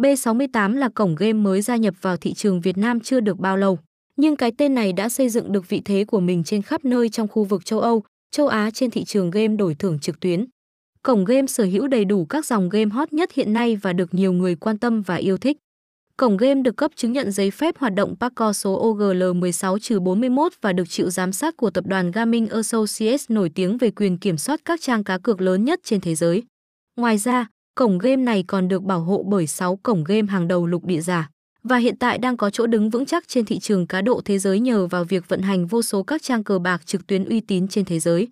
B68 là cổng game mới gia nhập vào thị trường Việt Nam chưa được bao lâu, nhưng cái tên này đã xây dựng được vị thế của mình trên khắp nơi trong khu vực châu Âu, châu Á trên thị trường game đổi thưởng trực tuyến. Cổng game sở hữu đầy đủ các dòng game hot nhất hiện nay và được nhiều người quan tâm và yêu thích. Cổng game được cấp chứng nhận giấy phép hoạt động PACO số OGL16-41 và được chịu giám sát của tập đoàn Gaming Associates nổi tiếng về quyền kiểm soát các trang cá cược lớn nhất trên thế giới. Ngoài ra, cổng game này còn được bảo hộ bởi 6 cổng game hàng đầu lục địa giả, và hiện tại đang có chỗ đứng vững chắc trên thị trường cá độ thế giới nhờ vào việc vận hành vô số các trang cờ bạc trực tuyến uy tín trên thế giới.